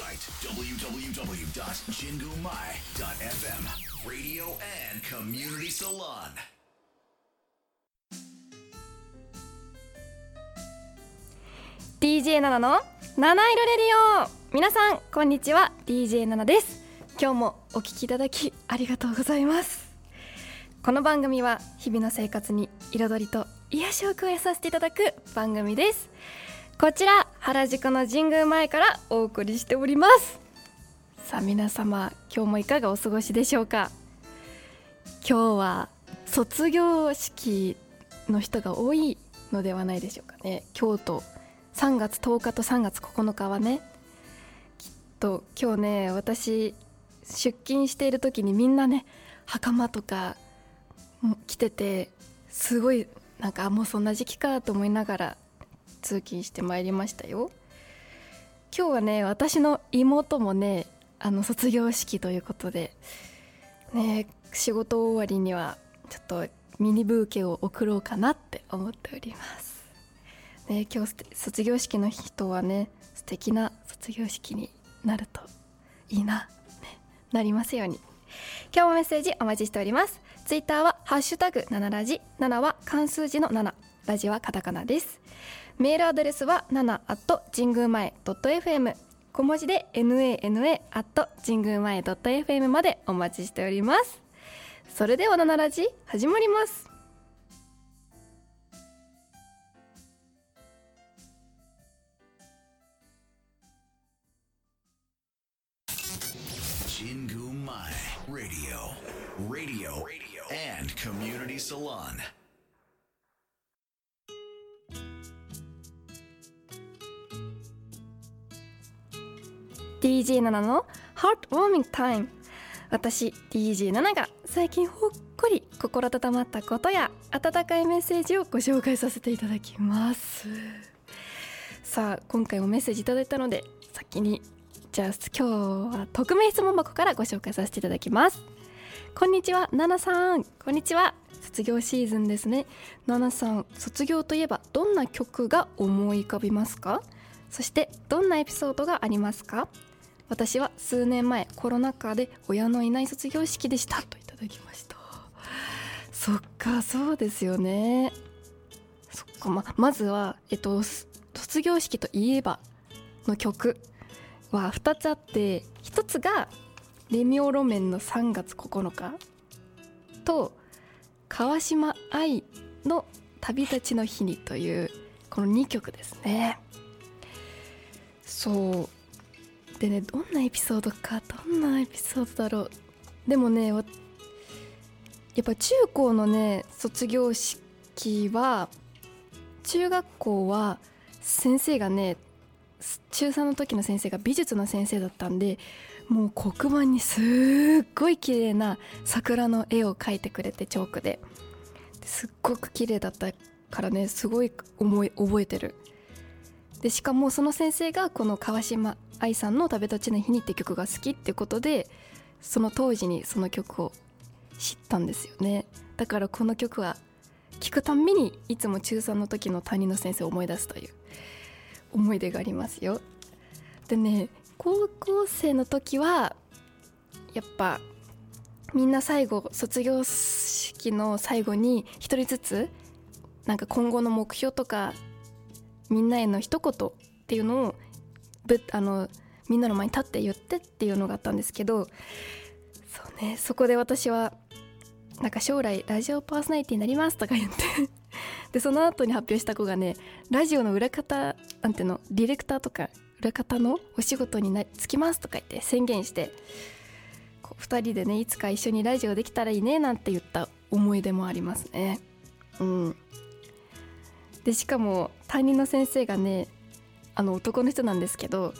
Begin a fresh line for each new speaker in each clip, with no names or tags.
website www.jingumai.fm. Radio and Community Salon.
DJ ナナの七色レディオ皆さんこんにちは。DJ ナナです。今日もお聞きいただきありがとうございます。この番組は日々の生活に彩りと癒しを加えさせていただく番組です。こちら原宿の神宮前からお送りしております。さあ皆様今日もいかがお過ごしでしょうか？今日は卒業式の人が多いのではないでしょうかね。京都3月10日と3月9日はね。きっと今日ね私出勤している時にみんなね袴とか着ててすごいなんかもうそんな時期かと思いながら通勤してまいりましたよ。今日はね私の妹もねあの卒業式ということでね仕事終わりにはちょっとミニブーケを送ろうかなって思っております。ね今日卒業式の人はね素敵な卒業式になるといいな、ね、なりますように。今日もメッセージお待ちしております。ツイッターはハッシュタグ7ラジ7は漢数字の7ラジはカタカナです。メールアドレスは7アット神宮前ドット FM 小文字で nana アット神宮前ドット FM までお待ちしております。それでは7ラジ始まります。
ラディオ、ラディオ、and community salon。
DJ7 の Heartwarming Time 私 DJ7 が最近ほっこり心温まったことや温かいメッセージをご紹介させていただきます。さあ今回もメッセージいただいたので先にじゃあ今日は匿名質問箱からご紹介させていただきます。こんにちはナナさん。こんにちは。卒業シーズンですね。ナナさん卒業といえばどんな曲が思い浮かびますか？そしてどんなエピソードがありますか？私は数年前コロナ禍で親のいない卒業式でしたといただきました。そっかそうですよね。そっかままずはえっと卒業式といえばの曲は2つあって1つがレミオロメンの3月9日と川島愛の旅立ちの日にというこの2曲ですね。そう。でねどんなエピソードかどんなエピソードだろう。でもねやっぱ中高のね卒業式は中学校は先生がね中3の時の先生が美術の先生だったんでもう黒板にすっごい綺麗な桜の絵を描いてくれてチョークですっごく綺麗だったからねすごい思い覚えてる。でしかもその先生がこの川島愛さんの「食べたちの日に」って曲が好きってことでその当時にその曲を知ったんですよね。だからこの曲は聴くたんびにいつも中3の時の担任の先生を思い出すという思い出がありますよ。でね高校生の時はやっぱみんな最後卒業式の最後に一人ずつなんか今後の目標とかみんなへの一言っていうのをぶあのみんなの前に立って言ってっていうのがあったんですけどそうねそこで私はなんか将来ラジオパーソナリティになりますとか言ってでその後に発表した子がねラジオの裏方なんていうのディレクターとか裏方のお仕事になつきますとか言って宣言してこう2人でねいつか一緒にラジオできたらいいねなんて言った思い出もありますね。うん。でしかも担任の先生がねあの男の人なんですけど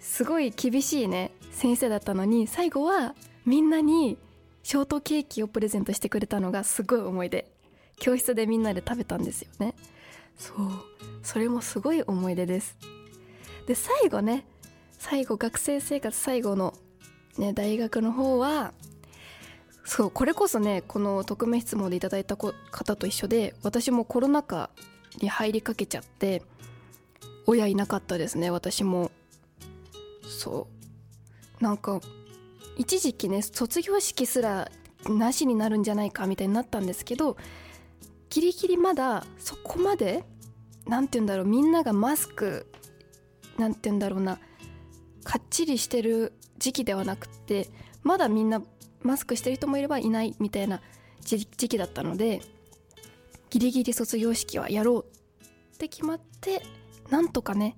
すごい厳しいね先生だったのに最後はみんなにショートケーキをプレゼントしてくれたのがすごい思い出。教室でみんなで食べたんですよね。そうそれもすごい思い出です。で最後ね最後学生生活最後の、ね、大学の方はそうこれこそねこの匿名質問でいただいた方と一緒で私もコロナ禍に入りかけちゃって親いなかったですね私も。そう。なんか一時期ね卒業式すらなしになるんじゃないかみたいになったんですけどギリギリまだそこまで何て言うんだろうみんながマスク何て言うんだろうなかっちりしてる時期ではなくってまだみんなマスクしてる人もいればいないみたいな時期だったのでギリギリ卒業式はやろうって決まってなんとかね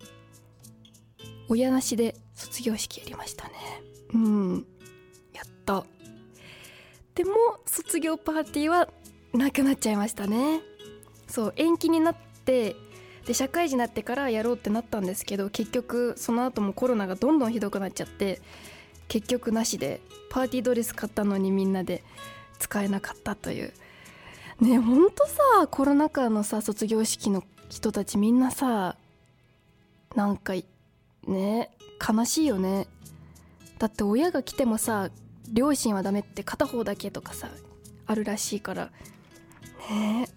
親なしで卒業式やりましたね。うん。やったでも卒業パーティーはなくなっちゃいましたね。そう延期になってで社会人になってからやろうってなったんですけど結局その後もコロナがどんどんひどくなっちゃって結局なしでパーティードレス買ったのにみんなで使えなかったという。ねほんとさコロナ禍のさ卒業式の人たちみんなさなんかね悲しいよね。だって親が来てもさ両親はダメって片方だけとかさあるらしいから。ね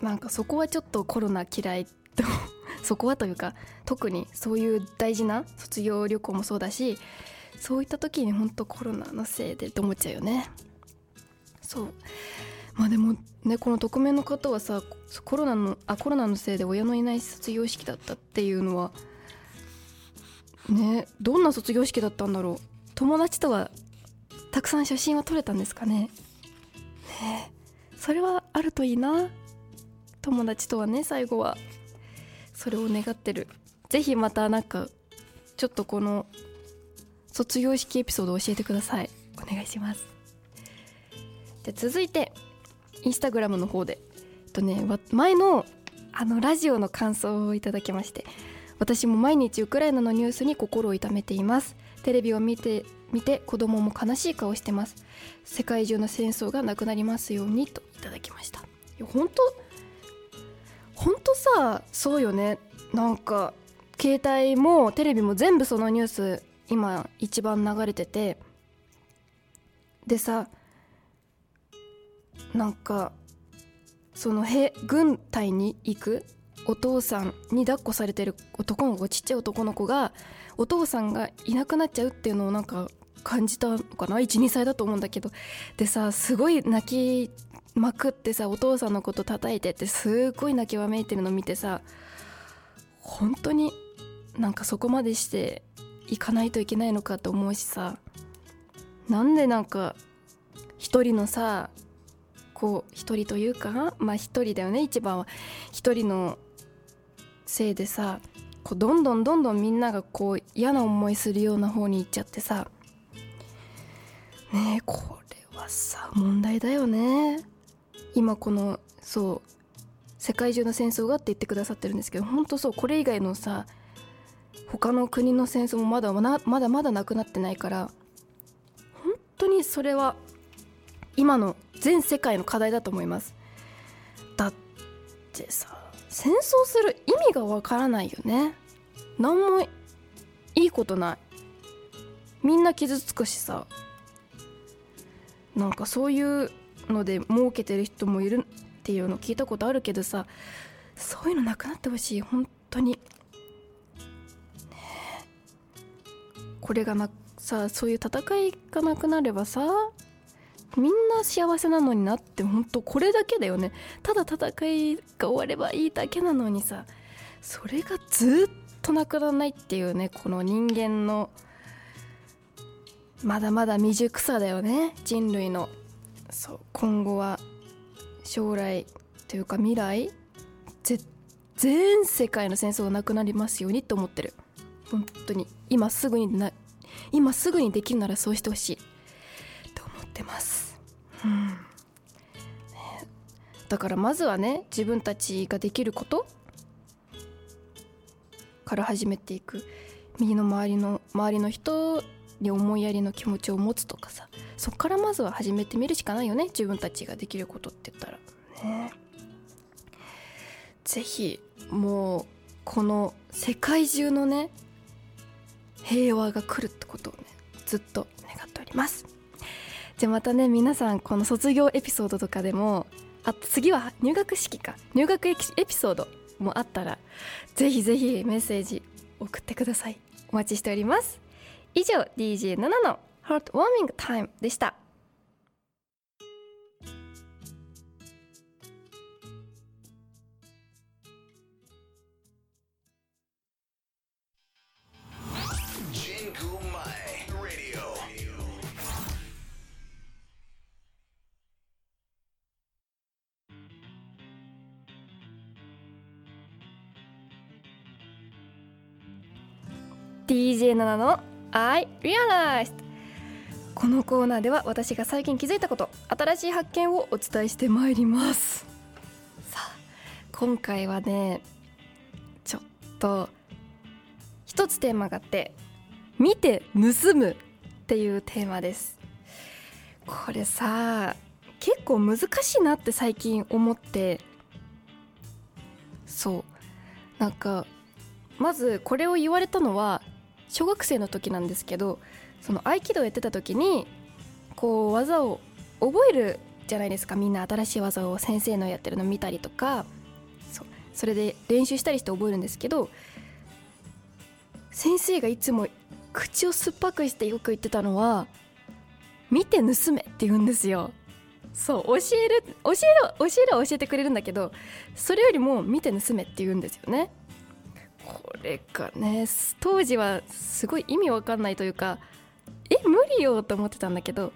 なんかそこはちょっとコロナ嫌いとそこはというか特にそういう大事な卒業旅行もそうだしそういった時にほんとコロナのせいでって思っちゃうよね。そう。まあでもねこの匿名の方はさコロナのあコロナのせいで親のいない卒業式だったっていうのはねどんな卒業式だったんだろう。友達とはたくさん写真は撮れたんですかね。ね。それはあるといいな。友達とはね最後はそれを願ってる。是非またなんかちょっとこの卒業式エピソードを教えてください。お願いします。じゃ続いてインスタグラムの方で。えっとね前のあのラジオの感想をいただきまして私も毎日ウクライナのニュースに心を痛めています。テレビを見て見て子供も悲しい顔してます。世界中の戦争がなくなりますようにといただきました。いや本当？本当さそうよね。なんか携帯もテレビも全部そのニュース今一番流れててでさなんかその兵軍隊に行くお父さんに抱っこされてる男の子ちっちゃい男の子がお父さんがいなくなっちゃうっていうのをなんか感じたのかな？12歳だと思うんだけど。でさすごい泣きまくってさお父さんのこと叩いてってすごい泣きわめいてるの見てさ本当になんかそこまでしていかないといけないのかと思うしさ。なんでなんか一人のさこう一人というかまあ一人だよね。一番は。一人のせいでさこうどんどんどんどんみんながこう嫌な思いするような方に行っちゃってさ。ねえこれはさ問題だよね。今このそう世界中の戦争がって言ってくださってるんですけど本当そうこれ以外のさ他の国の戦争もまだまだまだなくなってないから本当にそれは今の全世界の課題だと思います。だってさ戦争する意味がわからないよね。何もいいことない。みんな傷つくしさ。なんかそういうので儲けてる人もいるっていうの聞いたことあるけどさそういうのなくなってほしい。本当に、これがなさそういう戦いがなくなればさみんな幸せなのになって本当これだけだよね。ただ戦いが終わればいいだけなのにさそれがずっとなくならないっていうねこの人間のまだまだ未熟さだよね。人類の。そう今後は将来というか未来全世界の戦争がなくなりますようにと思ってる。本当に。今すぐにな今すぐにできるならそうしてほしい。と思ってます。うん。ね。だからまずはね自分たちができること。から始めていく。右の周りの周りの人に思いやりの気持ちを持つとかさ。そっからまずは始めてみるしかないよね。自分たちができることって言ったら。ね。是非もうこの世界中のね平和が来るってことをねずっと願っております。じゃあまたね皆さんこの卒業エピソードとかでもあ次は入学式か。入学エピソードもあったらぜひぜひメッセージ送ってください。お待ちしております。以上 DJ7 のハートウォーミングタイムでした。DJ7 の I Realized」このコーナーでは私が最近気づいたこと新しい発見をお伝えしてまいります。さあ今回はねちょっと一つテーマがあって「見て盗む」っていうテーマです。これさ結構難しいなって最近思ってそう。なんかまずこれを言われたのは小学生の時なんですけどその合気道やってた時にこう技を覚えるじゃないですかみんな新しい技を先生のやってるの見たりとかそそれで練習したりして覚えるんですけど先生がいつも口を酸っぱくしてよく言ってたのは「見て盗め」って言うんですよ。そう教える教える教えるは教えてくれるんだけどそれよりも見て盗めって言うんですよね。これがね。当時はすごい意味わかんないというかえ無理よと思ってたんだけど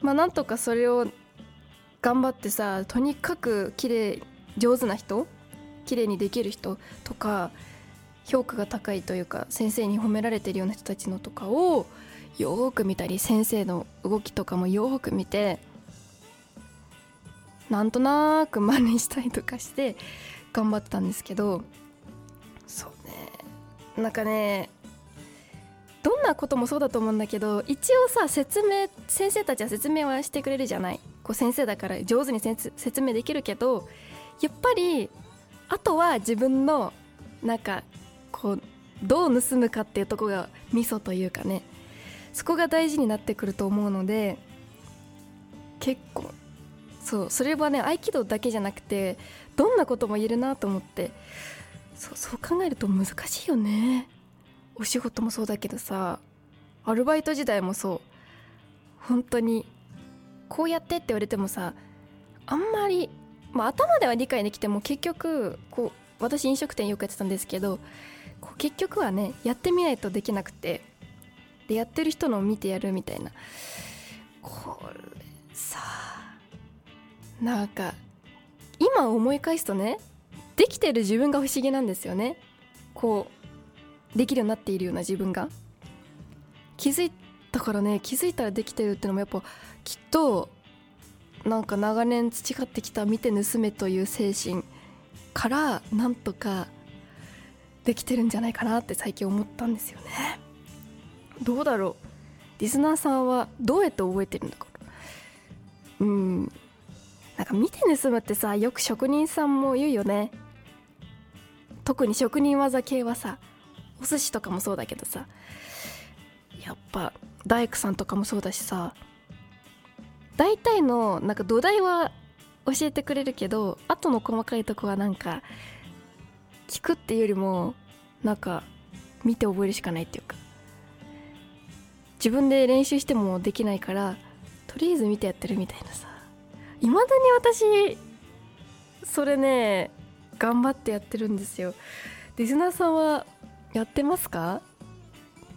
まあなんとかそれを頑張ってさとにかく綺麗上手な人綺麗にできる人とか評価が高いというか先生に褒められてるような人たちのとかをよーく見たり先生の動きとかもよーく見てなんとなく真似したりとかして頑張ってたんですけどそうね。なんかねどんなこともそうだと思うんだけど一応さ説明先生たちは説明はしてくれるじゃない？こう先生だから上手に説明できるけどやっぱりあとは自分のなんかこうどう盗むかっていうとこがミソというかね。そこが大事になってくると思うので結構そうそれはね合気道だけじゃなくてどんなことも言えるなと思って。そうそう考えると難しいよね。お仕事もそうだけどさアルバイト時代もそう。本当にこうやってって言われてもさあんまり、まあ、頭では理解できても結局こう私飲食店よくやってたんですけどこう結局はねやってみないとできなくてでやってる人のを見てやるみたいな。これさなんか今思い返すとねできてる自分が不思議なんですよね。こうできるようになっているような自分が。気づいたからね気づいたらできてるってのもやっぱきっとなんか長年培ってきた見て盗めという精神からなんとかできてるんじゃないかなって最近思ったんですよね。どうだろう。リスナーさんはどうやって覚えてるんだかうん。なんか見て盗むってさよく職人さんも言うよね。特に職人技系はさお寿司とかもそうだけどさやっぱ大工さんとかもそうだしさ大体のなんか土台は教えてくれるけど後の細かいとこはなんか聞くっていうよりもなんか見て覚えるしかないっていうか。自分で練習してもできないからとりあえず見てやってるみたいなさ。いまだに私それね頑張ってやってるんですよ。リスナーさんはやってますか？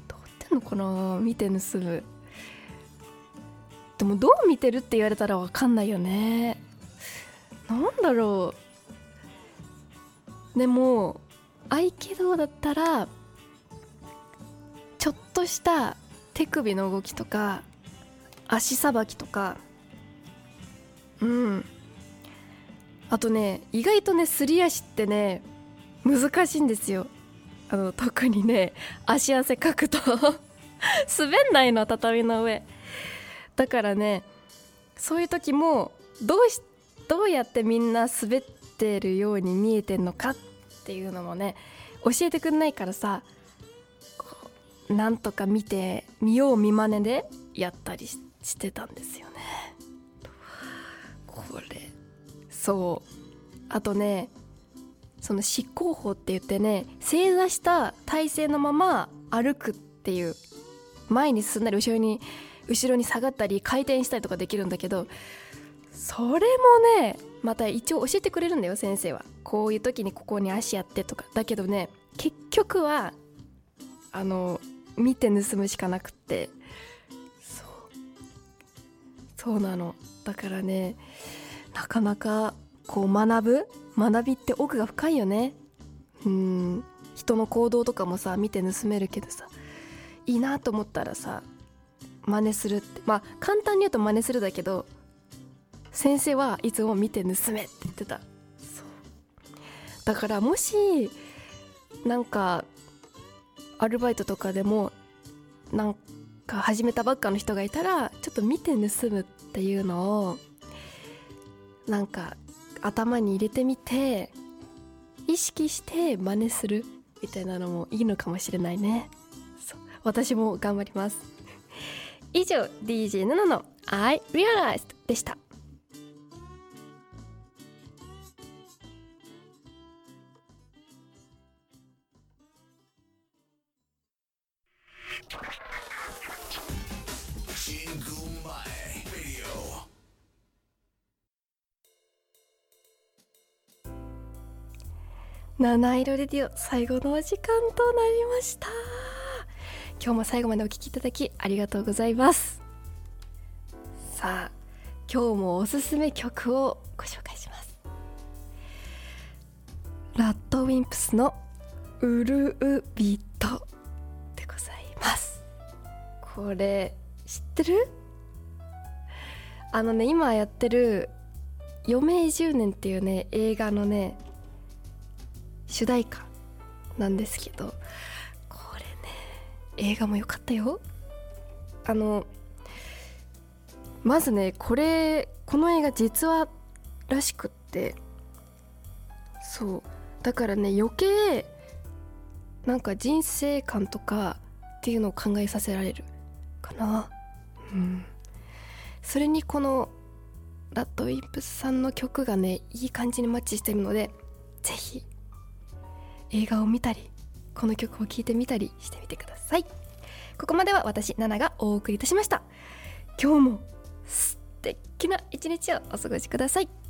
どうやってんのかな？見て盗むでもどう見てるって言われたら分かんないよね。なんだろう。でも合気道だったらちょっとした手首の動きとか足さばきとか。うん。あとね意外とねすり足ってね難しいんですよ。あの特にね足汗かくと。滑んないの畳の上。だからねそういう時もどうしどうやってみんな滑ってるように見えてんのかっていうのもね教えてくんないからさこうなんとか見て見よう見まねでやったりしてたんですよね。そう。あとねその執行法って言ってね正座した体勢のまま歩くっていう前に進んだり後ろに後ろに下がったり回転したりとかできるんだけどそれもねまた一応教えてくれるんだよ先生は。こういう時にここに足やってとか。だけどね結局はあの見て盗むしかなくって。そう。そうなの。だからねなかなかこう学ぶ学びって奥が深いよね。うん。人の行動とかもさ見て盗めるけどさいいなと思ったらさ真似するって。まあ簡単に言うと真似するだけど先生はいつも見て盗めって言ってた。だからもしなんかアルバイトとかでもなんか始めたばっかの人がいたらちょっと見て盗むっていうのをなんか頭に入れてみて意識して真似するみたいなのもいいのかもしれないね。私も頑張ります。以上 DJ 7の I Realized でした。七色レディオ最後のお時間となりました。今日も最後までお聴きいただきありがとうございます。さあ今日もおすすめ曲をご紹介します。ラッドウィンプスの「ウルウビト」でございます。これ知ってる？あのね今やってる「余命10年」っていうね映画のね主題歌なんですけどこれね映画も良かったよ。あのまずねこれこの映画実話らしくってそう。だからね余計なんか人生観とかっていうのを考えさせられるかな。うん。それにこのラッドウィンプスさんの曲がねいい感じにマッチしてるのでぜひ映画を見たりこの曲を聴いてみたりしてみてください。ここまでは私ナナがお送りいたしました。今日も素敵な一日をお過ごしください。